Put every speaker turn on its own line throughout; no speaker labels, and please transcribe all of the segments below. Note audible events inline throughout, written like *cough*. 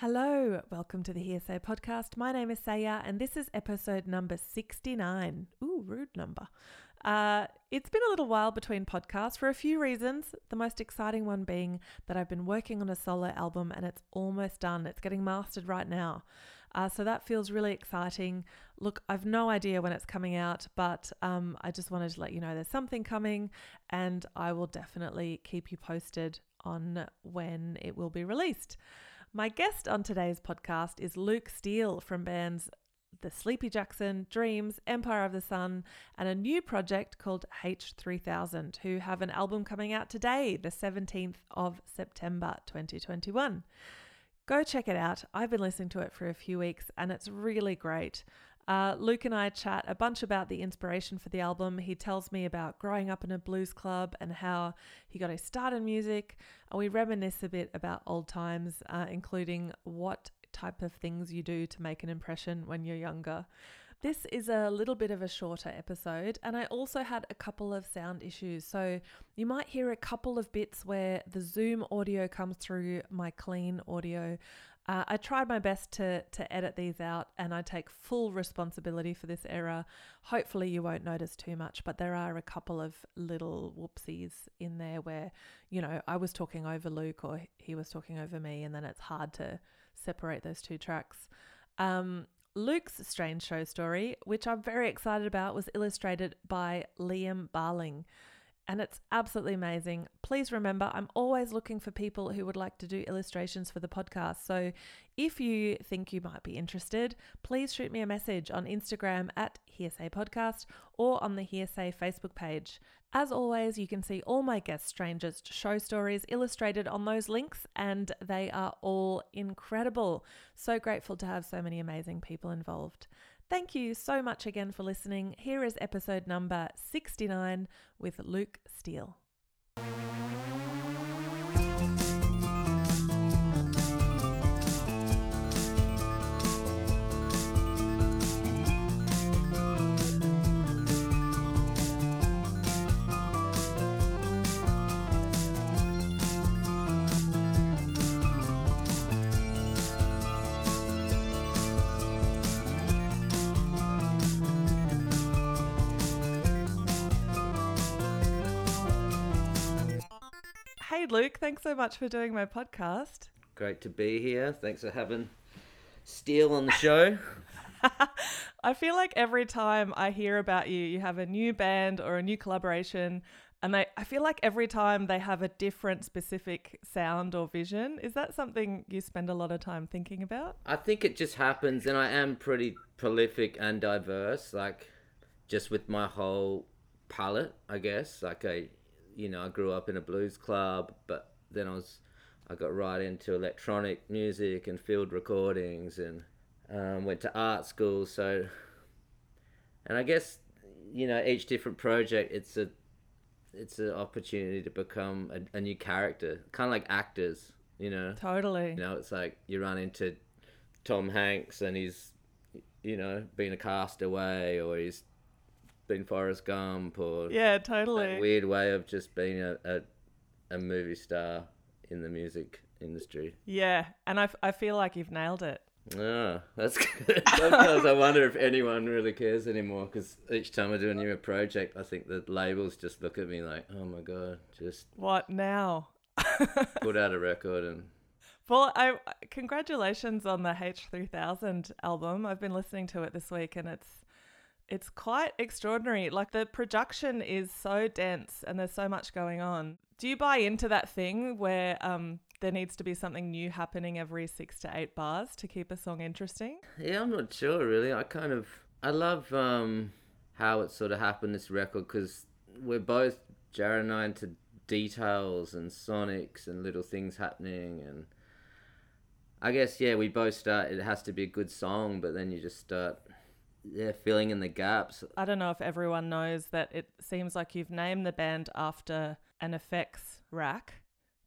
Hello, welcome to the Hearsay Podcast. My name is Saya, and this is episode number 69. Ooh, rude number. Uh, it's been a little while between podcasts for a few reasons. The most exciting one being that I've been working on a solo album and it's almost done. It's getting mastered right now. Uh, so that feels really exciting. Look, I've no idea when it's coming out, but um, I just wanted to let you know there's something coming, and I will definitely keep you posted on when it will be released. My guest on today's podcast is Luke Steele from bands The Sleepy Jackson, Dreams, Empire of the Sun, and a new project called H3000, who have an album coming out today, the 17th of September 2021. Go check it out. I've been listening to it for a few weeks and it's really great. Uh, Luke and I chat a bunch about the inspiration for the album. He tells me about growing up in a blues club and how he got his start in music. And we reminisce a bit about old times, uh, including what type of things you do to make an impression when you're younger. This is a little bit of a shorter episode, and I also had a couple of sound issues. So you might hear a couple of bits where the Zoom audio comes through my clean audio. Uh, I tried my best to to edit these out, and I take full responsibility for this error. Hopefully, you won't notice too much, but there are a couple of little whoopsies in there where, you know, I was talking over Luke or he was talking over me, and then it's hard to separate those two tracks. Um, Luke's strange show story, which I'm very excited about, was illustrated by Liam Barling and it's absolutely amazing. Please remember, I'm always looking for people who would like to do illustrations for the podcast. So if you think you might be interested, please shoot me a message on Instagram at Hearsay Podcast or on the Hearsay Facebook page. As always, you can see all my guest strangest show stories illustrated on those links, and they are all incredible. So grateful to have so many amazing people involved. Thank you so much again for listening. Here is episode number 69 with Luke Steele. Luke, thanks so much for doing my podcast.
Great to be here. Thanks for having Steele on the show. *laughs*
I feel like every time I hear about you, you have a new band or a new collaboration, and they, I feel like every time they have a different specific sound or vision. Is that something you spend a lot of time thinking about?
I think it just happens, and I am pretty prolific and diverse, like just with my whole palette, I guess. Like I you know, I grew up in a blues club, but then I was, I got right into electronic music and field recordings and um, went to art school. So, and I guess, you know, each different project, it's a, it's an opportunity to become a, a new character, kind of like actors, you know.
Totally.
You know, it's like you run into Tom Hanks and he's, you know, being a castaway or he's been Forrest Gump or
yeah, totally
weird way of just being a, a, a movie star in the music industry.
Yeah, and I, I feel like you've nailed it.
Oh, that's *laughs* good. Sometimes I wonder if anyone really cares anymore because each time I do a new project, I think the labels just look at me like, oh my god, just
what now? *laughs*
put out a record and.
Well, I congratulations on the H3000 album. I've been listening to it this week and it's it's quite extraordinary. Like the production is so dense and there's so much going on. Do you buy into that thing where um, there needs to be something new happening every six to eight bars to keep a song interesting?
Yeah, I'm not sure really. I kind of I love um, how it sort of happened this record because we're both Jared and I into details and sonics and little things happening and. I guess yeah, we both start. It has to be a good song, but then you just start yeah, filling in the gaps.
I don't know if everyone knows that it seems like you've named the band after an effects rack,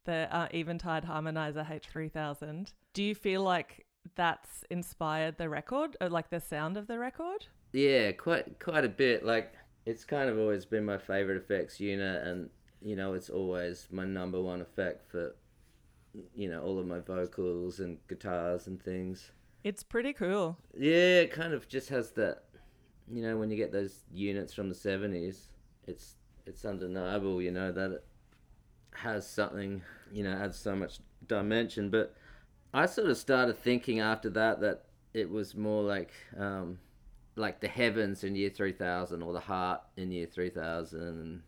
the uh, Eventide Harmonizer H3000. Do you feel like that's inspired the record, or like the sound of the record?
Yeah, quite quite a bit. Like it's kind of always been my favorite effects unit, and you know it's always my number one effect for you know, all of my vocals and guitars and things.
It's pretty cool.
Yeah, it kind of just has that, you know, when you get those units from the seventies, it's it's undeniable, you know, that it has something, you know, adds so much dimension. But I sort of started thinking after that that it was more like, um, like the heavens in year three thousand or the heart in year three thousand, and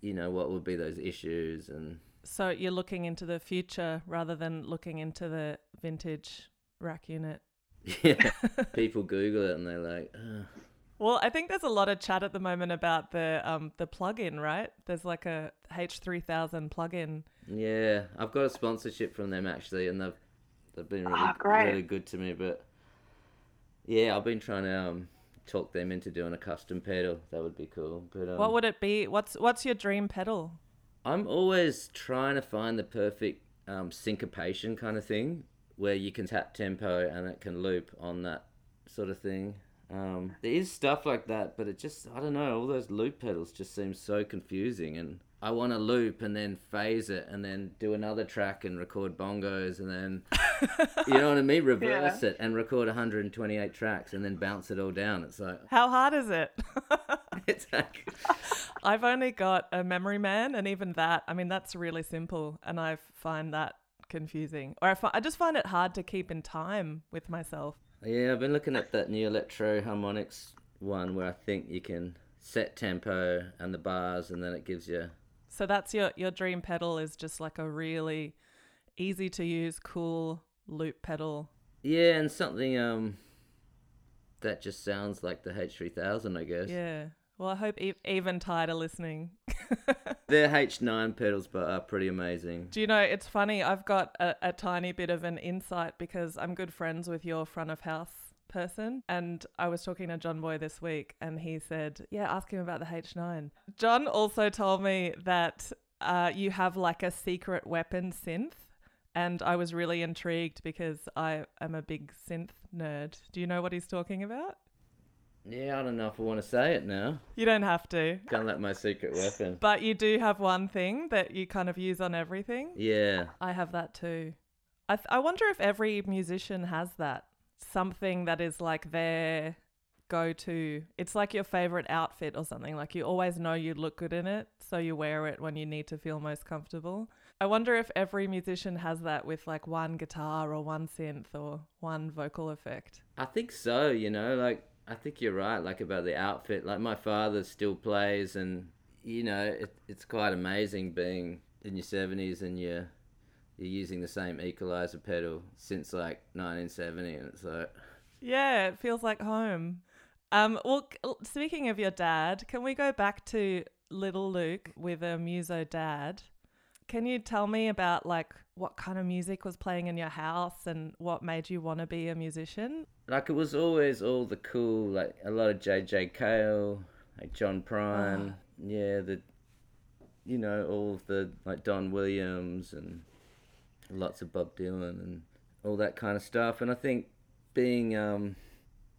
you know what would be those issues and.
So you're looking into the future rather than looking into the vintage rack unit. *laughs*
Yeah, *laughs* people Google it and they're like, "Ugh."
Well, I think there's a lot of chat at the moment about the um the plug-in, right? There's like a H3000 plug-in.
yeah, I've got a sponsorship from them actually, and they've they've been really
great.
really good to me. But yeah, I've been trying to um talk them into doing a custom pedal. That would be cool. But um,
What would it be? What's what's your dream pedal?
I'm always trying to find the perfect um, syncopation kind of thing where you can tap tempo and it can loop on that sort of thing. Um, there is stuff like that, but it just, I don't know, all those loop pedals just seem so confusing. And I want to loop and then phase it and then do another track and record bongos and then, *laughs* you know what I mean? Reverse it and record 128 tracks and then bounce it all down. It's like,
How hard is it? *laughs* *laughs*
it's like,
I've only got a memory man, and even that, I mean, that's really simple, and I find that confusing. Or I, I just find it hard to keep in time with myself.
Yeah, I've been looking at that new Electro-Harmonix one where I think you can set tempo and the bars, and then it gives you.
So that's your your dream pedal is just like a really easy to use, cool loop pedal.
Yeah, and something um that just sounds like the H3000, I guess.
Yeah. Well, I hope e- Eventide are listening. *laughs*
They're H9 pedals, but are pretty amazing.
Do you know, it's funny, I've got a, a tiny bit of an insight because I'm good friends with your front of house person. And I was talking to John Boy this week and he said, Yeah, ask him about the H9. John also told me that uh, you have like a secret weapon synth. And I was really intrigued because I am a big synth nerd. Do you know what he's talking about?
Yeah, I don't know if I want to say it now.
You don't have to.
Can't let my secret weapon.
But you do have one thing that you kind of use on everything.
Yeah.
I have that too. I, th- I wonder if every musician has that. Something that is like their go to. It's like your favorite outfit or something. Like you always know you look good in it, so you wear it when you need to feel most comfortable. I wonder if every musician has that with like one guitar or one synth or one vocal effect.
I think so, you know, like I think you're right, like about the outfit. Like my father still plays, and you know, it, it's quite amazing being in your seventies and you're you're using the same equalizer pedal since like 1970, and it's like,
Yeah, it feels like home. Um, well, speaking of your dad, can we go back to little Luke with a muso dad? Can you tell me about like what kind of music was playing in your house and what made you want to be a musician?
like it was always all the cool, like a lot of JJ Cale, like John Prine, yeah, the, you know, all of the like Don Williams and lots of Bob Dylan and all that kind of stuff. And I think being, um,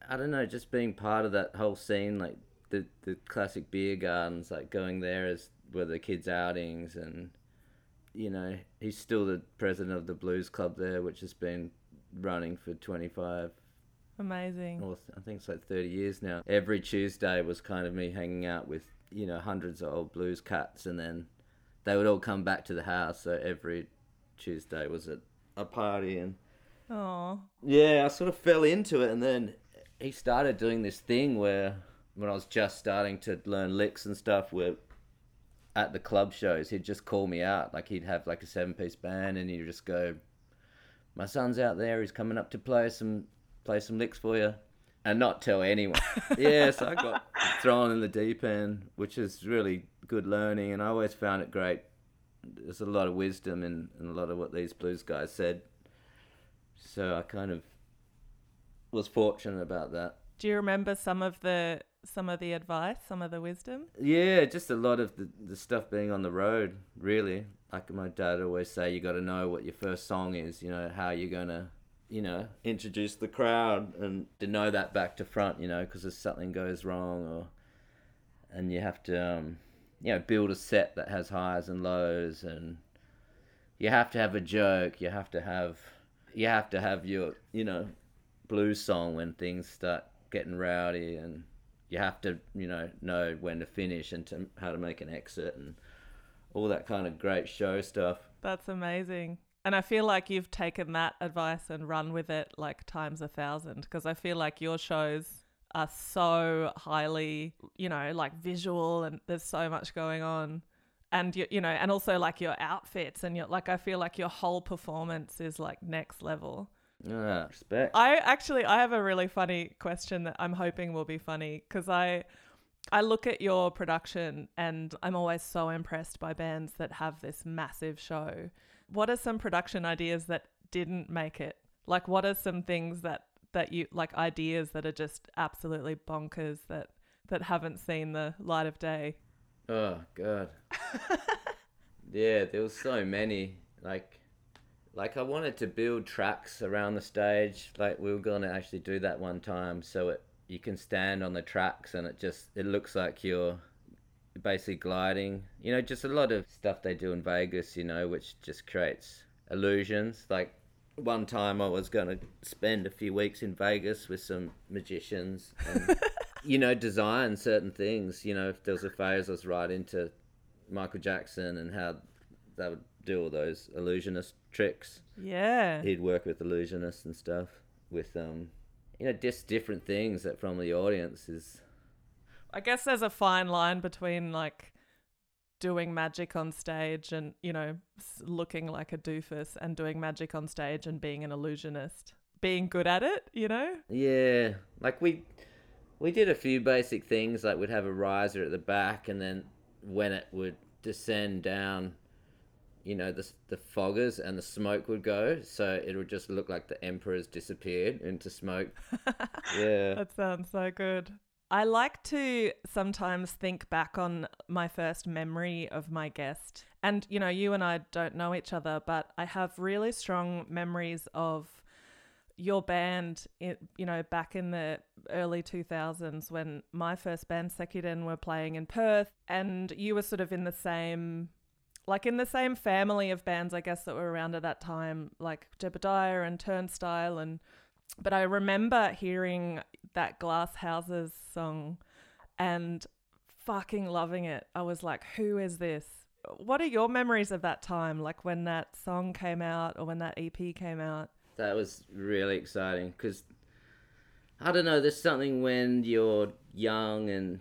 I don't know, just being part of that whole scene, like the the classic beer gardens, like going there as were the kids' outings, and you know, he's still the president of the blues club there, which has been running for twenty five
Amazing.
or I think it's like 30 years now. Every Tuesday was kind of me hanging out with, you know, hundreds of old blues cats, and then they would all come back to the house. So every Tuesday was a, a party, and
Oh,
yeah, I sort of fell into it, and then he started doing this thing where when I was just starting to learn licks and stuff, where at the club shows he'd just call me out, like he'd have like a seven piece band, and he'd just go, "My son's out there, he's coming up to play some play some licks for you." And not tell anyone. *laughs* yeah, so I got thrown in the deep end, which is really good learning, and I always found it great. There's a lot of wisdom in, in a lot of what these blues guys said. So I kind of was fortunate about that.
do you remember some of the some of the advice, some of the wisdom?
Yeah, just a lot of the, the stuff being on the road, really. Like my dad always say, you got to know what your first song is, you know, how you're going to, you know, introduce the crowd and to know that back to front, you know, because if something goes wrong or, and you have to, um, you know, build a set that has highs and lows and, you have to have a joke. You have to have you have to have your you know blues song when things start getting rowdy, and you have to you know know when to finish and to, how to make an exit and all that kind of great show stuff.
That's amazing. And I feel like you've taken that advice and run with it like times a thousand because I feel like your shows are so highly, you know, like visual and there's so much going on. And you, you know, and also like your outfits and your like I feel like your whole performance is like next level.
Ah, respect.
I actually I have a really funny question that I'm hoping will be funny because I I look at your production and I'm always so impressed by bands that have this massive show. What are some production ideas that didn't make it? Like what are some things that that you like ideas that are just absolutely bonkers that that haven't seen the light of day?
Oh god. *laughs* yeah, there was so many. Like like I wanted to build tracks around the stage. Like we were gonna actually do that one time so it you can stand on the tracks and it just it looks like you're basically gliding. You know, just a lot of stuff they do in Vegas, you know, which just creates illusions. Like one time I was going to spend a few weeks in Vegas with some magicians and, *laughs* you know, design certain things. You know, if there was a phase, I was right into Michael Jackson and how they would do all those illusionist tricks.
Yeah.
He'd work with illusionists and stuff with, um, you know, just different things that from the audience is.
I guess there's a fine line between like doing magic on stage and, you know, looking like a doofus and doing magic on stage and being an illusionist. Being good at it, you know?
Yeah. Like we we did a few basic things like we'd have a riser at the back and then when it would descend down you know the the foggers and the smoke would go so it would just look like the emperor's disappeared into smoke *laughs* yeah
that sounds so good I like to sometimes think back on my first memory of my guest. And, you know, you and I don't know each other, but I have really strong memories of your band, you know, back in the early 2000s when my first band, Sekiden, were playing in Perth. And you were sort of in the same, like in the same family of bands, I guess, that were around at that time, like Jebediah and Turnstyle and but I remember hearing that Glass Houses song and fucking loving it. I was like, who is this? What are your memories of that time? Like when that song came out or when that EP came out?
That was really exciting because I don't know, there's something when you're young and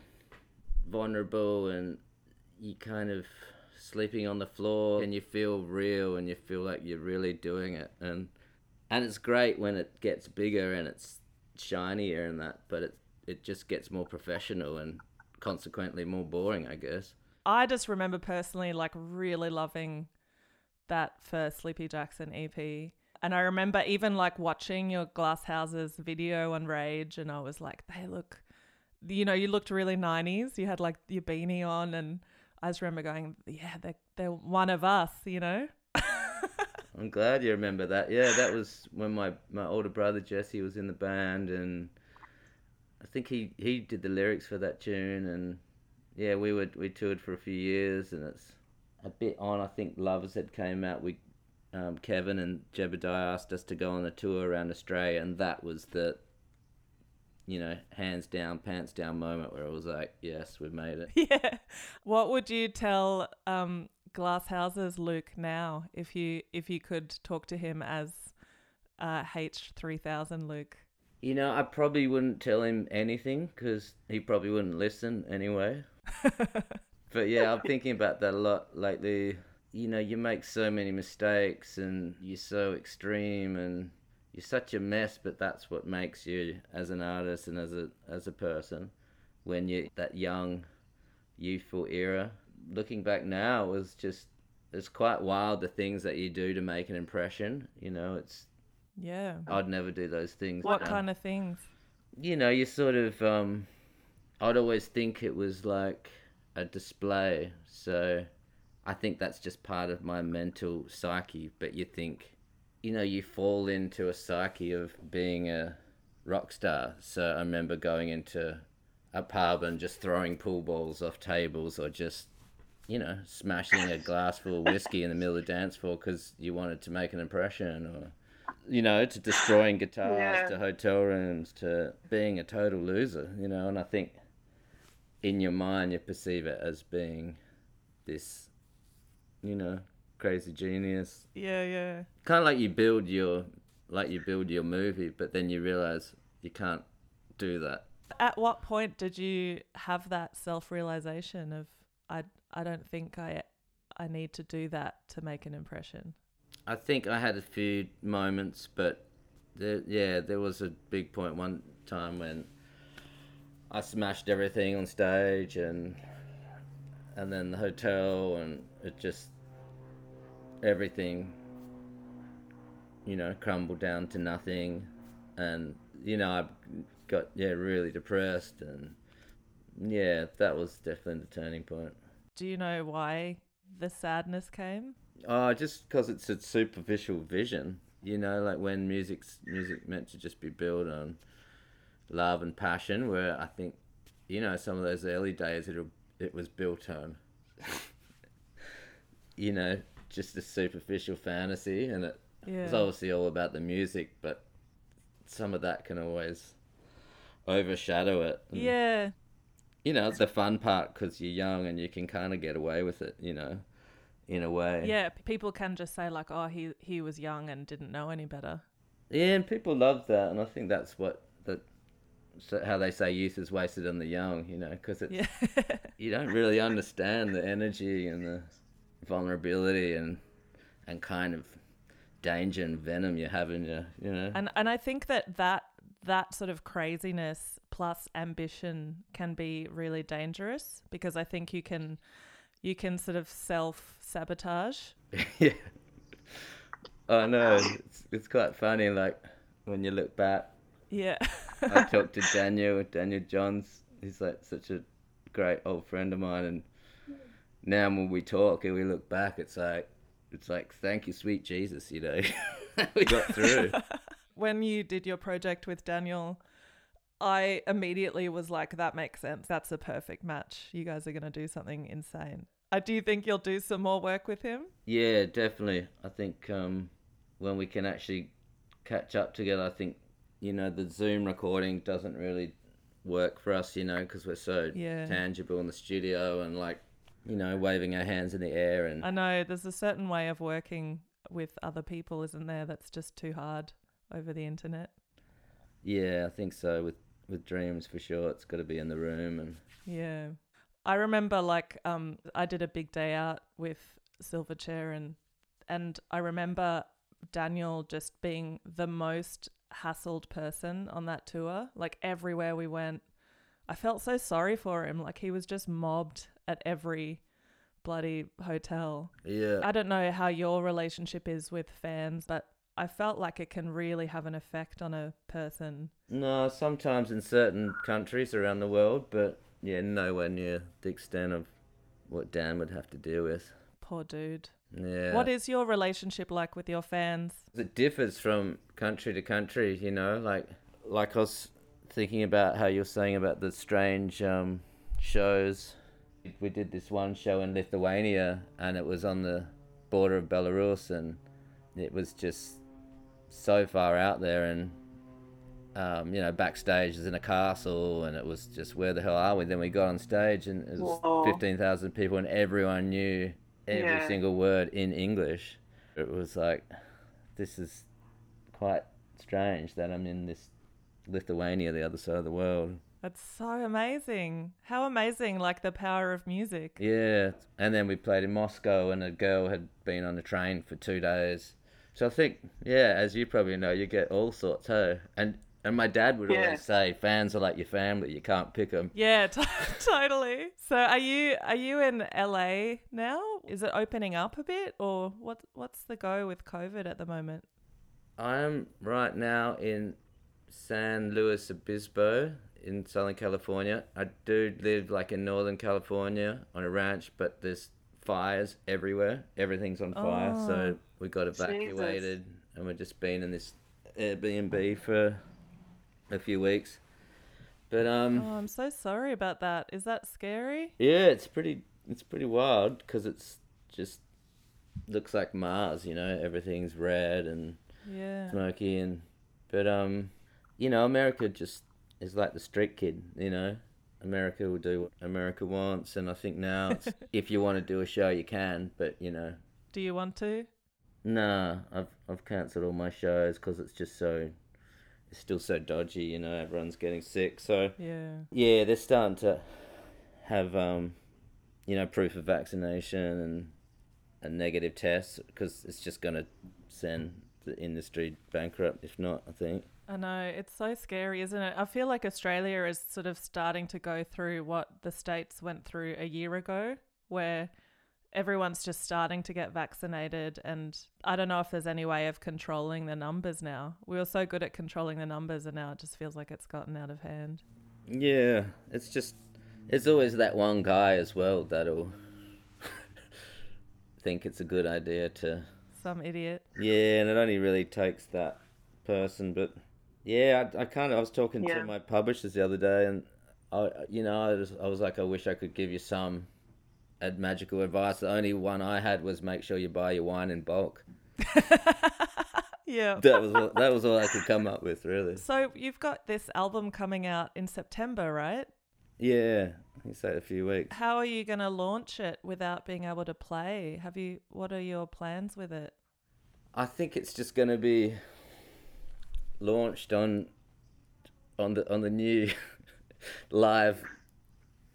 vulnerable and you kind of sleeping on the floor and you feel real and you feel like you're really doing it and and it's great when it gets bigger and it's shinier and that, but it it just gets more professional and consequently more boring, I guess.
I just remember personally like really loving that first Sleepy Jackson EP. And I remember even like watching your Glass Houses video on Rage and I was like, they look you know, you looked really nineties. You had like your beanie on and I just remember going, Yeah, they're they're one of us, you know? *laughs*
I'm glad you remember that. Yeah, that was when my, my older brother Jesse was in the band, and I think he, he did the lyrics for that tune. And yeah, we would we toured for a few years, and it's a bit on. I think Lovers had came out. We um, Kevin and Jebediah asked us to go on a tour around Australia, and that was the you know, hands down, pants down moment where it was like, yes, we've made it. *laughs*
Yeah. What would you tell um, glass houses Luke now if you if you could talk to him as uh, H3000 Luke?
You know, I probably wouldn't tell him anything because he probably wouldn't listen anyway. *laughs* but yeah, I'm thinking about that a lot lately. You know, you make so many mistakes and you're so extreme and you're such a mess, but that's what makes you as an artist and as a as a person when you're that young, youthful era looking back now, it was just it's quite wild the things that you do to make an impression. You know, it's
yeah.
I'd never do those things.
What kind of things?
You know, you sort of um, I'd always think it was like a display. So I think that's just part of my mental psyche. But you think, you know, you fall into a psyche of being a rock star. So I remember going into a pub and just throwing pool balls off tables or just you know, smashing a glass full of whiskey in the middle of the dance floor because you wanted to make an impression, or you know, to destroying guitars,
Yeah.
to hotel rooms, to being a total loser, you know. And I think in your mind you perceive it as being this, you know, crazy genius.
Yeah, yeah.
Kind of like you build your, like you build your movie, but then you realize you can't do that.
At what point did you have that self-realization of I I don't think I I need to do that to make an impression?
I think I had a few moments, but there, yeah, there was a big point one time when I smashed everything on stage, and and then the hotel, and it just everything, you know, crumbled down to nothing, and you know, I got yeah really depressed, and yeah, that was definitely the turning point.
Do you know why the sadness came?
Oh, just because it's a superficial vision, you know, like when music's music meant to just be built on love and passion. Where I think, you know, some of those early days it it was built on, *laughs* you know, just a superficial fantasy, and it
Yeah.
was obviously all about the music, but some of that can always overshadow it. And,
Yeah.
You know, it's the fun part because you're young and you can kind of get away with it, you know, in a way.
Yeah, people can just say like, "Oh, he he was young and didn't know any better."
Yeah, and people love that, and I think that's what so how they say youth is wasted on the young, you know, because it's
Yeah. *laughs*
you don't really understand the energy and the vulnerability and and kind of danger and venom you have in you, you know.
and and I think that that that sort of craziness plus ambition can be really dangerous because I think you can you can sort of self sabotage. *laughs*
yeah. I know it's it's quite funny, like when you look back.
Yeah.
I *laughs* talked to Daniel, Daniel Johns. He's like such a great old friend of mine, and now when we talk and we look back, it's like it's like thank you, sweet Jesus, you know, *laughs* we got through. *laughs*
when you did your project with Daniel, I immediately was like, that makes sense. That's a perfect match. You guys are going to do something insane. I do think you'll do some more work with him.
yeah, definitely. I think um, when we can actually catch up together, I think you know the Zoom recording doesn't really work for us, you know, because we're so
Yeah.
tangible in the studio and like you know waving our hands in the air and
I know there's a certain way of working with other people, isn't there? That's just too hard over the internet.
Yeah, I think so. With with dreams for sure, it's got to be in the room and
Yeah. I remember like um I did a big day out with Silverchair and and I remember Daniel just being the most hassled person on that tour. Like everywhere we went, I felt so sorry for him. Like he was just mobbed at every bloody hotel.
yeah,
I don't know how your relationship is with fans, but I felt like it can really have an effect on a person.
no, sometimes in certain countries around the world, but yeah, nowhere near the extent of what Dan would have to deal with.
Poor dude.
Yeah,
What is your relationship like with your fans?
it differs from country to country, you know. Like like I was thinking about how you're saying about the strange um, shows. We did this one show in Lithuania, and it was on the border of Belarus, and it was just so far out there, and um, you know, backstage is in a castle, and it was just where the hell are we? Then we got on stage, and it was
Whoa.
fifteen thousand people, and everyone knew every
Yeah.
single word in English. It was like, this is quite strange that I'm in this Lithuania, the other side of the world.
That's so amazing. How amazing, like the power of music.
Yeah, and then we played in Moscow, and a girl had been on the train for two days. So I think, yeah, as you probably know, you get all sorts, hey. And and my dad would
Yeah.
always say, fans are like your family. You can't pick them.
Yeah, *laughs* t- totally. So are you are you in LA now? Is it opening up a bit or what what's the go with COVID at the moment?
I'm right now in San Luis Obispo in Southern California. I do live like in Northern California on a ranch, but there's fires everywhere. Everything's on fire, so
Oh.
we got evacuated, and we're just been in this Airbnb for a few weeks. But um,
Oh, I'm so sorry about that. Is that scary?
yeah, it's pretty. it's pretty wild because it's just looks like Mars. You know, everything's red and
Yeah.
smoky and but um you know america just is like the street kid you know america will do what america wants and i think now it's, *laughs* if you want to do a show you can but you know
Do you want to?
nah i've i've cancelled all my shows because it's just so it's still so dodgy you know everyone's getting sick so
Yeah.
yeah they're starting to have um you know proof of vaccination and a negative test because it's just going to send the industry bankrupt if not i think
I know. It's so scary, isn't it? I feel like Australia is sort of starting to go through what the States went through a year ago, where everyone's just starting to get vaccinated. And I don't know if there's any way of controlling the numbers now. We were so good at controlling the numbers, and now it just feels like it's gotten out of hand.
Yeah, it's just it's always that one guy as well that'll *laughs* think it's a good idea to
Some idiot.
yeah, and it only really takes that person. But yeah, I, I kind of I was talking
Yeah.
to my publishers the other day, and I you know I was, I was like I wish I could give you some ad magical advice. The only one I had was make sure you buy your wine in bulk. *laughs*
Yeah.
That was all, that was all I could come up with really.
So you've got this album coming out in September, right?
Yeah, you say a few weeks.
How are you going to launch it without being able to play? Have you what are your plans with it?
I think it's just going to be launched on on the on the new *laughs* live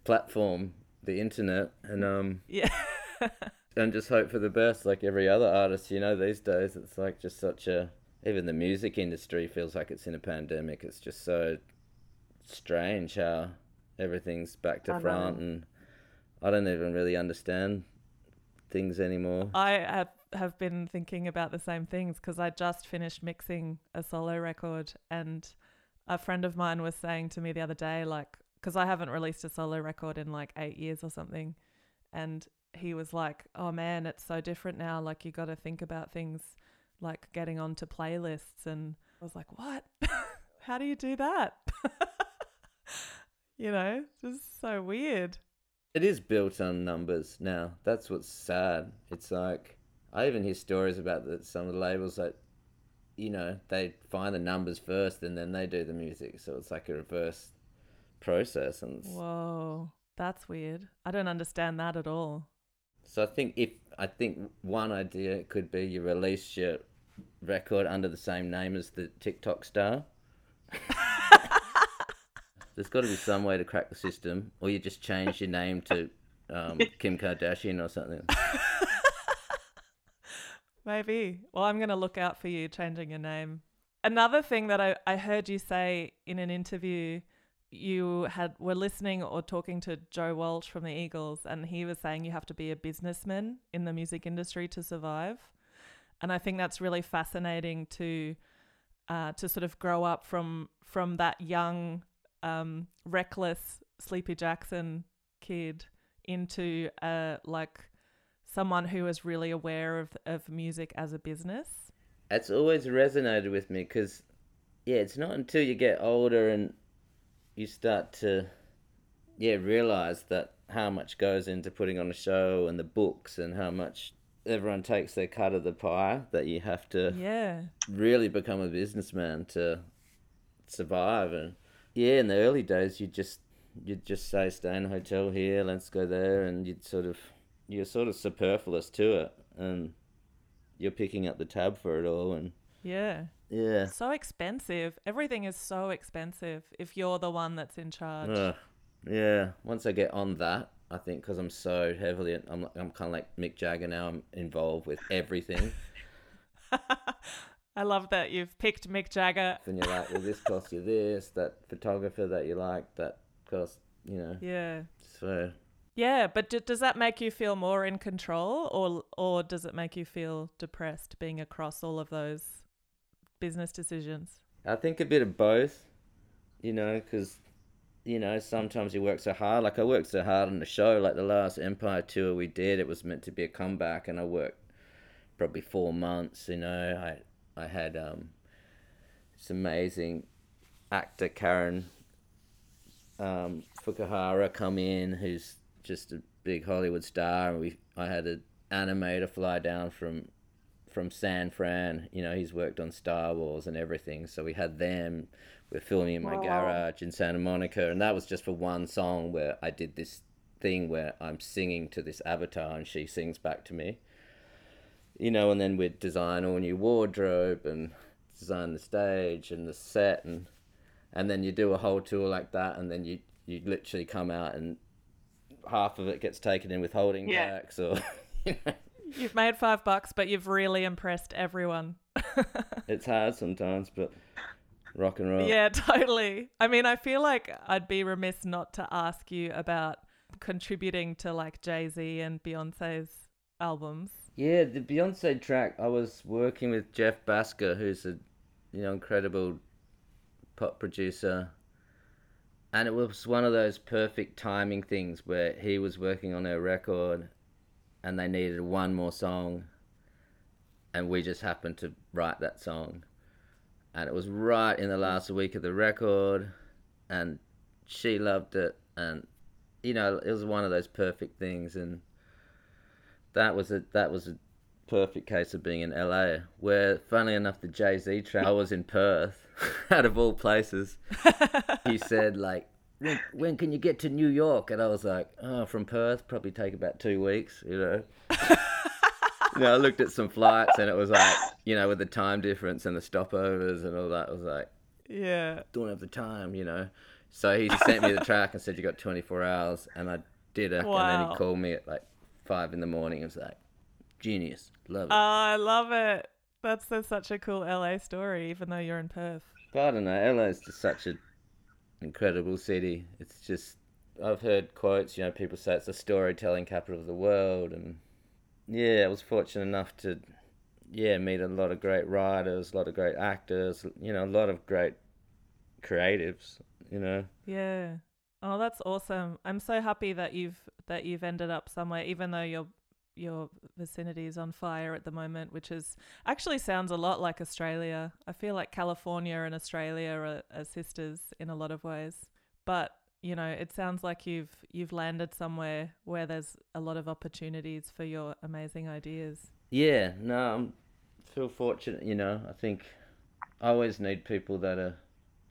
platform, the internet, and um
Yeah. *laughs*
and just hope for the best. Like every other artist, you know, these days it's like just such a even the music industry feels like it's in a pandemic. It's just so strange how everything's back to front, and I don't even really understand things anymore.
I have, have been thinking about the same things because I just finished mixing a solo record, and a friend of mine was saying to me the other day, like, because I haven't released a solo record in like eight years or something, and he was like, "Oh man, it's so different now. Like, you got to think about things like getting onto playlists." And I was like, "What? *laughs* How do you do that?" *laughs* you know, just so weird.
It is built on numbers now. That's what's sad. It's like I even hear stories about that some of the labels that you know they find the numbers first and then they do the music. So it's like a reverse process. And
Whoa, that's weird. I don't understand that at all.
so I think if I think one idea could be you release your record under the same name as the TikTok star. *laughs* There's got to be some way to crack the system, or you just change your name to um, *laughs* Kim Kardashian or something.
Maybe. Well, I'm going to look out for you changing your name. Another thing that I, I heard you say in an interview, you had were listening or talking to Joe Walsh from the Eagles, and he was saying you have to be a businessman in the music industry to survive. And I think that's really fascinating to uh, to sort of grow up from from that young, um, reckless Sleepy Jackson kid into a like someone who is really aware of, of music as a business.
It's always resonated with me because, yeah, it's not until you get older and you start to, yeah, realize that how much goes into putting on a show and the books and how much everyone takes their cut of the pie that you have to
Yeah.
really become a businessman to survive. And yeah, in the early days, you just you'd just say, stay in a hotel here, let's go there, and you'd sort of you're sort of superfluous to it, and you're picking up the tab for it all, and
Yeah.
yeah.
So expensive. Everything is so expensive if you're the one that's in charge.
Ugh. yeah. Once I get on that, I think because I'm so heavily, I'm I'm kind of like Mick Jagger now. I'm involved with everything, *laughs*
I love that you've picked Mick Jagger.
and you're like, well, this costs you this, that photographer that you like, that cost, you know.
Yeah.
So
Yeah, but d- does that make you feel more in control or or does it make you feel depressed being across all of those business decisions?
I think a bit of both, you know, because, you know, sometimes you work so hard. Like, I worked so hard on the show, like the last Empire tour we did, it was meant to be a comeback, and I worked probably four months, you know. I, I had um, this amazing actor, Karen um, Fukuhara, come in, who's just a big Hollywood star, and we I had an animator fly down from from San Fran. You know, he's worked on Star Wars and everything, so we had them. We're filming in my oh,
Wow.
garage in Santa Monica, and that was just for one song where I did this thing where I'm singing to this avatar and she sings back to me. You know, and then we'd design all new wardrobe and design the stage and the set and and then you do a whole tour like that and then you you literally come out and half of it gets taken in with holding
Yeah.
backs or *laughs* you know,
You've made five bucks, but you've really impressed everyone. *laughs*
it's hard sometimes but rock and roll
Yeah, *laughs* totally. I mean, I feel like I'd be remiss not to ask you about contributing to like Jay Z and Beyonce's albums.
Yeah, the Beyonce track. I was working with Jeff Bhasker, who's a you know incredible pop producer, and it was one of those perfect timing things where he was working on her record, and they needed one more song, and we just happened to write that song, and it was right in the last week of the record, and she loved it, and you know it was one of those perfect things, and that was a that was a perfect case of being in LA. Where, funnily enough, the Jay Z track, I was in Perth, *laughs* out of all places. *laughs* he said like, when, "When can you get to New York?" And I was like, "Oh, from Perth, probably take about two weeks." You know. you know, I looked at some flights, and it was like, you know, with the time difference and the stopovers and all that, I was like,
Yeah.
don't have the time, you know. So he sent me the track and said, You got 24 hours. And I did it. And then he called me at like five in the morning and was like, Genius. Love it.
Oh, I love it. That's, that's such a cool LA story, even though you're in Perth.
but I don't know. LA is just such an incredible city. It's just, I've heard quotes, you know, people say it's the storytelling capital of the world. And yeah, I was fortunate enough to, yeah, meet a lot of great writers, a lot of great actors, you know, a lot of great creatives, you know.
Yeah. Oh, that's awesome. I'm so happy that you've that you've ended up somewhere, even though your your vicinity is on fire at the moment, which is actually sounds a lot like Australia. I feel like California and Australia are, are sisters in a lot of ways. But you know, it sounds like you've you've landed somewhere where there's a lot of opportunities for your amazing ideas.
Yeah, no, I'm feel fortunate. You know, I think I always need people that are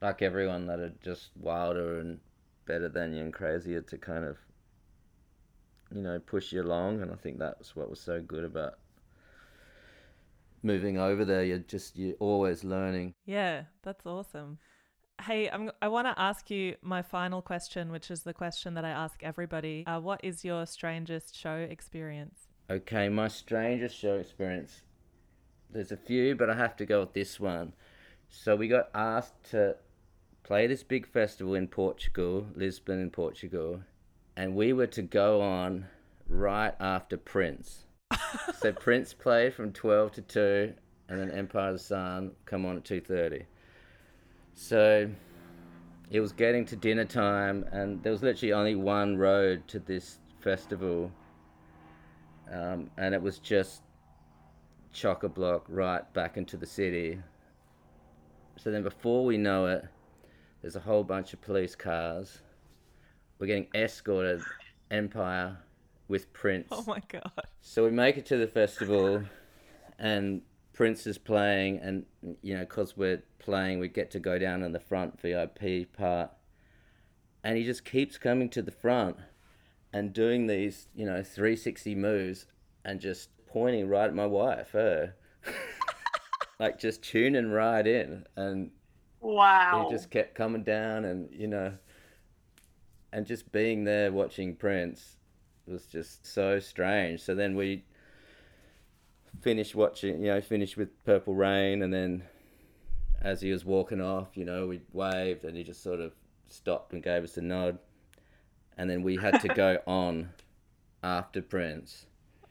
like everyone that are just wilder and better than you and crazier to kind of, you know, push you along. And I think that's what was so good about moving over there. You're just you're always learning.
Yeah, that's awesome. Hey, I'm, I want to ask you my final question, which is the question that I ask everybody. Uh, what is your strangest show experience?
Okay, my strangest show experience. There's a few, but I have to go with this one. So we got asked to play this big festival in Portugal, Lisbon in Portugal, and we were to go on right after Prince. *laughs* so Prince played from 12 to 2 and then Empire of the Sun come on at 2:30. So it was getting to dinner time and there was literally only one road to this festival um, and it was just chock a block right back into the city. So then, before we know it, there's a whole bunch of police cars. We're getting escorted Empire with Prince.
Oh my God.
So we make it to the festival, and Prince is playing, and you know, because we're playing, we get to go down in the front VIP part, and he just keeps coming to the front and doing these, you know, 360 moves and just pointing right at my wife, her, *laughs* like just tuning right in, and
Wow.
he just kept coming down and you know and just being there watching prince was just so strange. So then we finished watching you know finished with purple rain and then as he was walking off you know we waved and he just sort of stopped and gave us a nod. And then we had to go *laughs* on after prince.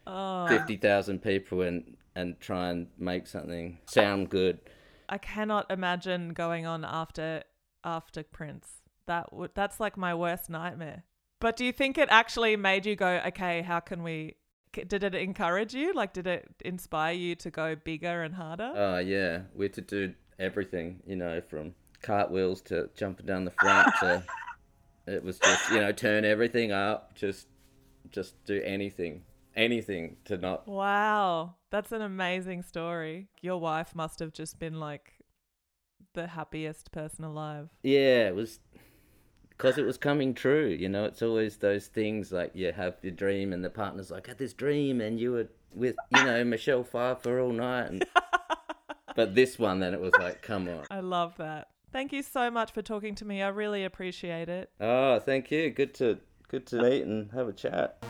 Oh,
50,000 people and and try and make something sound good.
I cannot imagine going on after after Prince. That would that's like my worst nightmare. But do you think it actually made you go, okay, how can we? Did it encourage you? Like, did it inspire you to go bigger and harder?
Oh yeah, we had to do everything, you know, from cartwheels to jumping down the front to *laughs* it was just, you know, turn everything up, just just do anything, anything to not.
Wow, that's an amazing story. Your wife must have just been like the happiest person alive.
Yeah, it was because it was coming true. You know, it's always those things like you have your dream, and the partner's like, "I had this dream, and you were with you know *laughs* Michelle Pfeiffer all night." And, *laughs* but this one, then it was like, "Come on."
I love that. Thank you so much for talking to me. I really appreciate it.
Oh, thank you. Good to good to uh, meet and have a chat.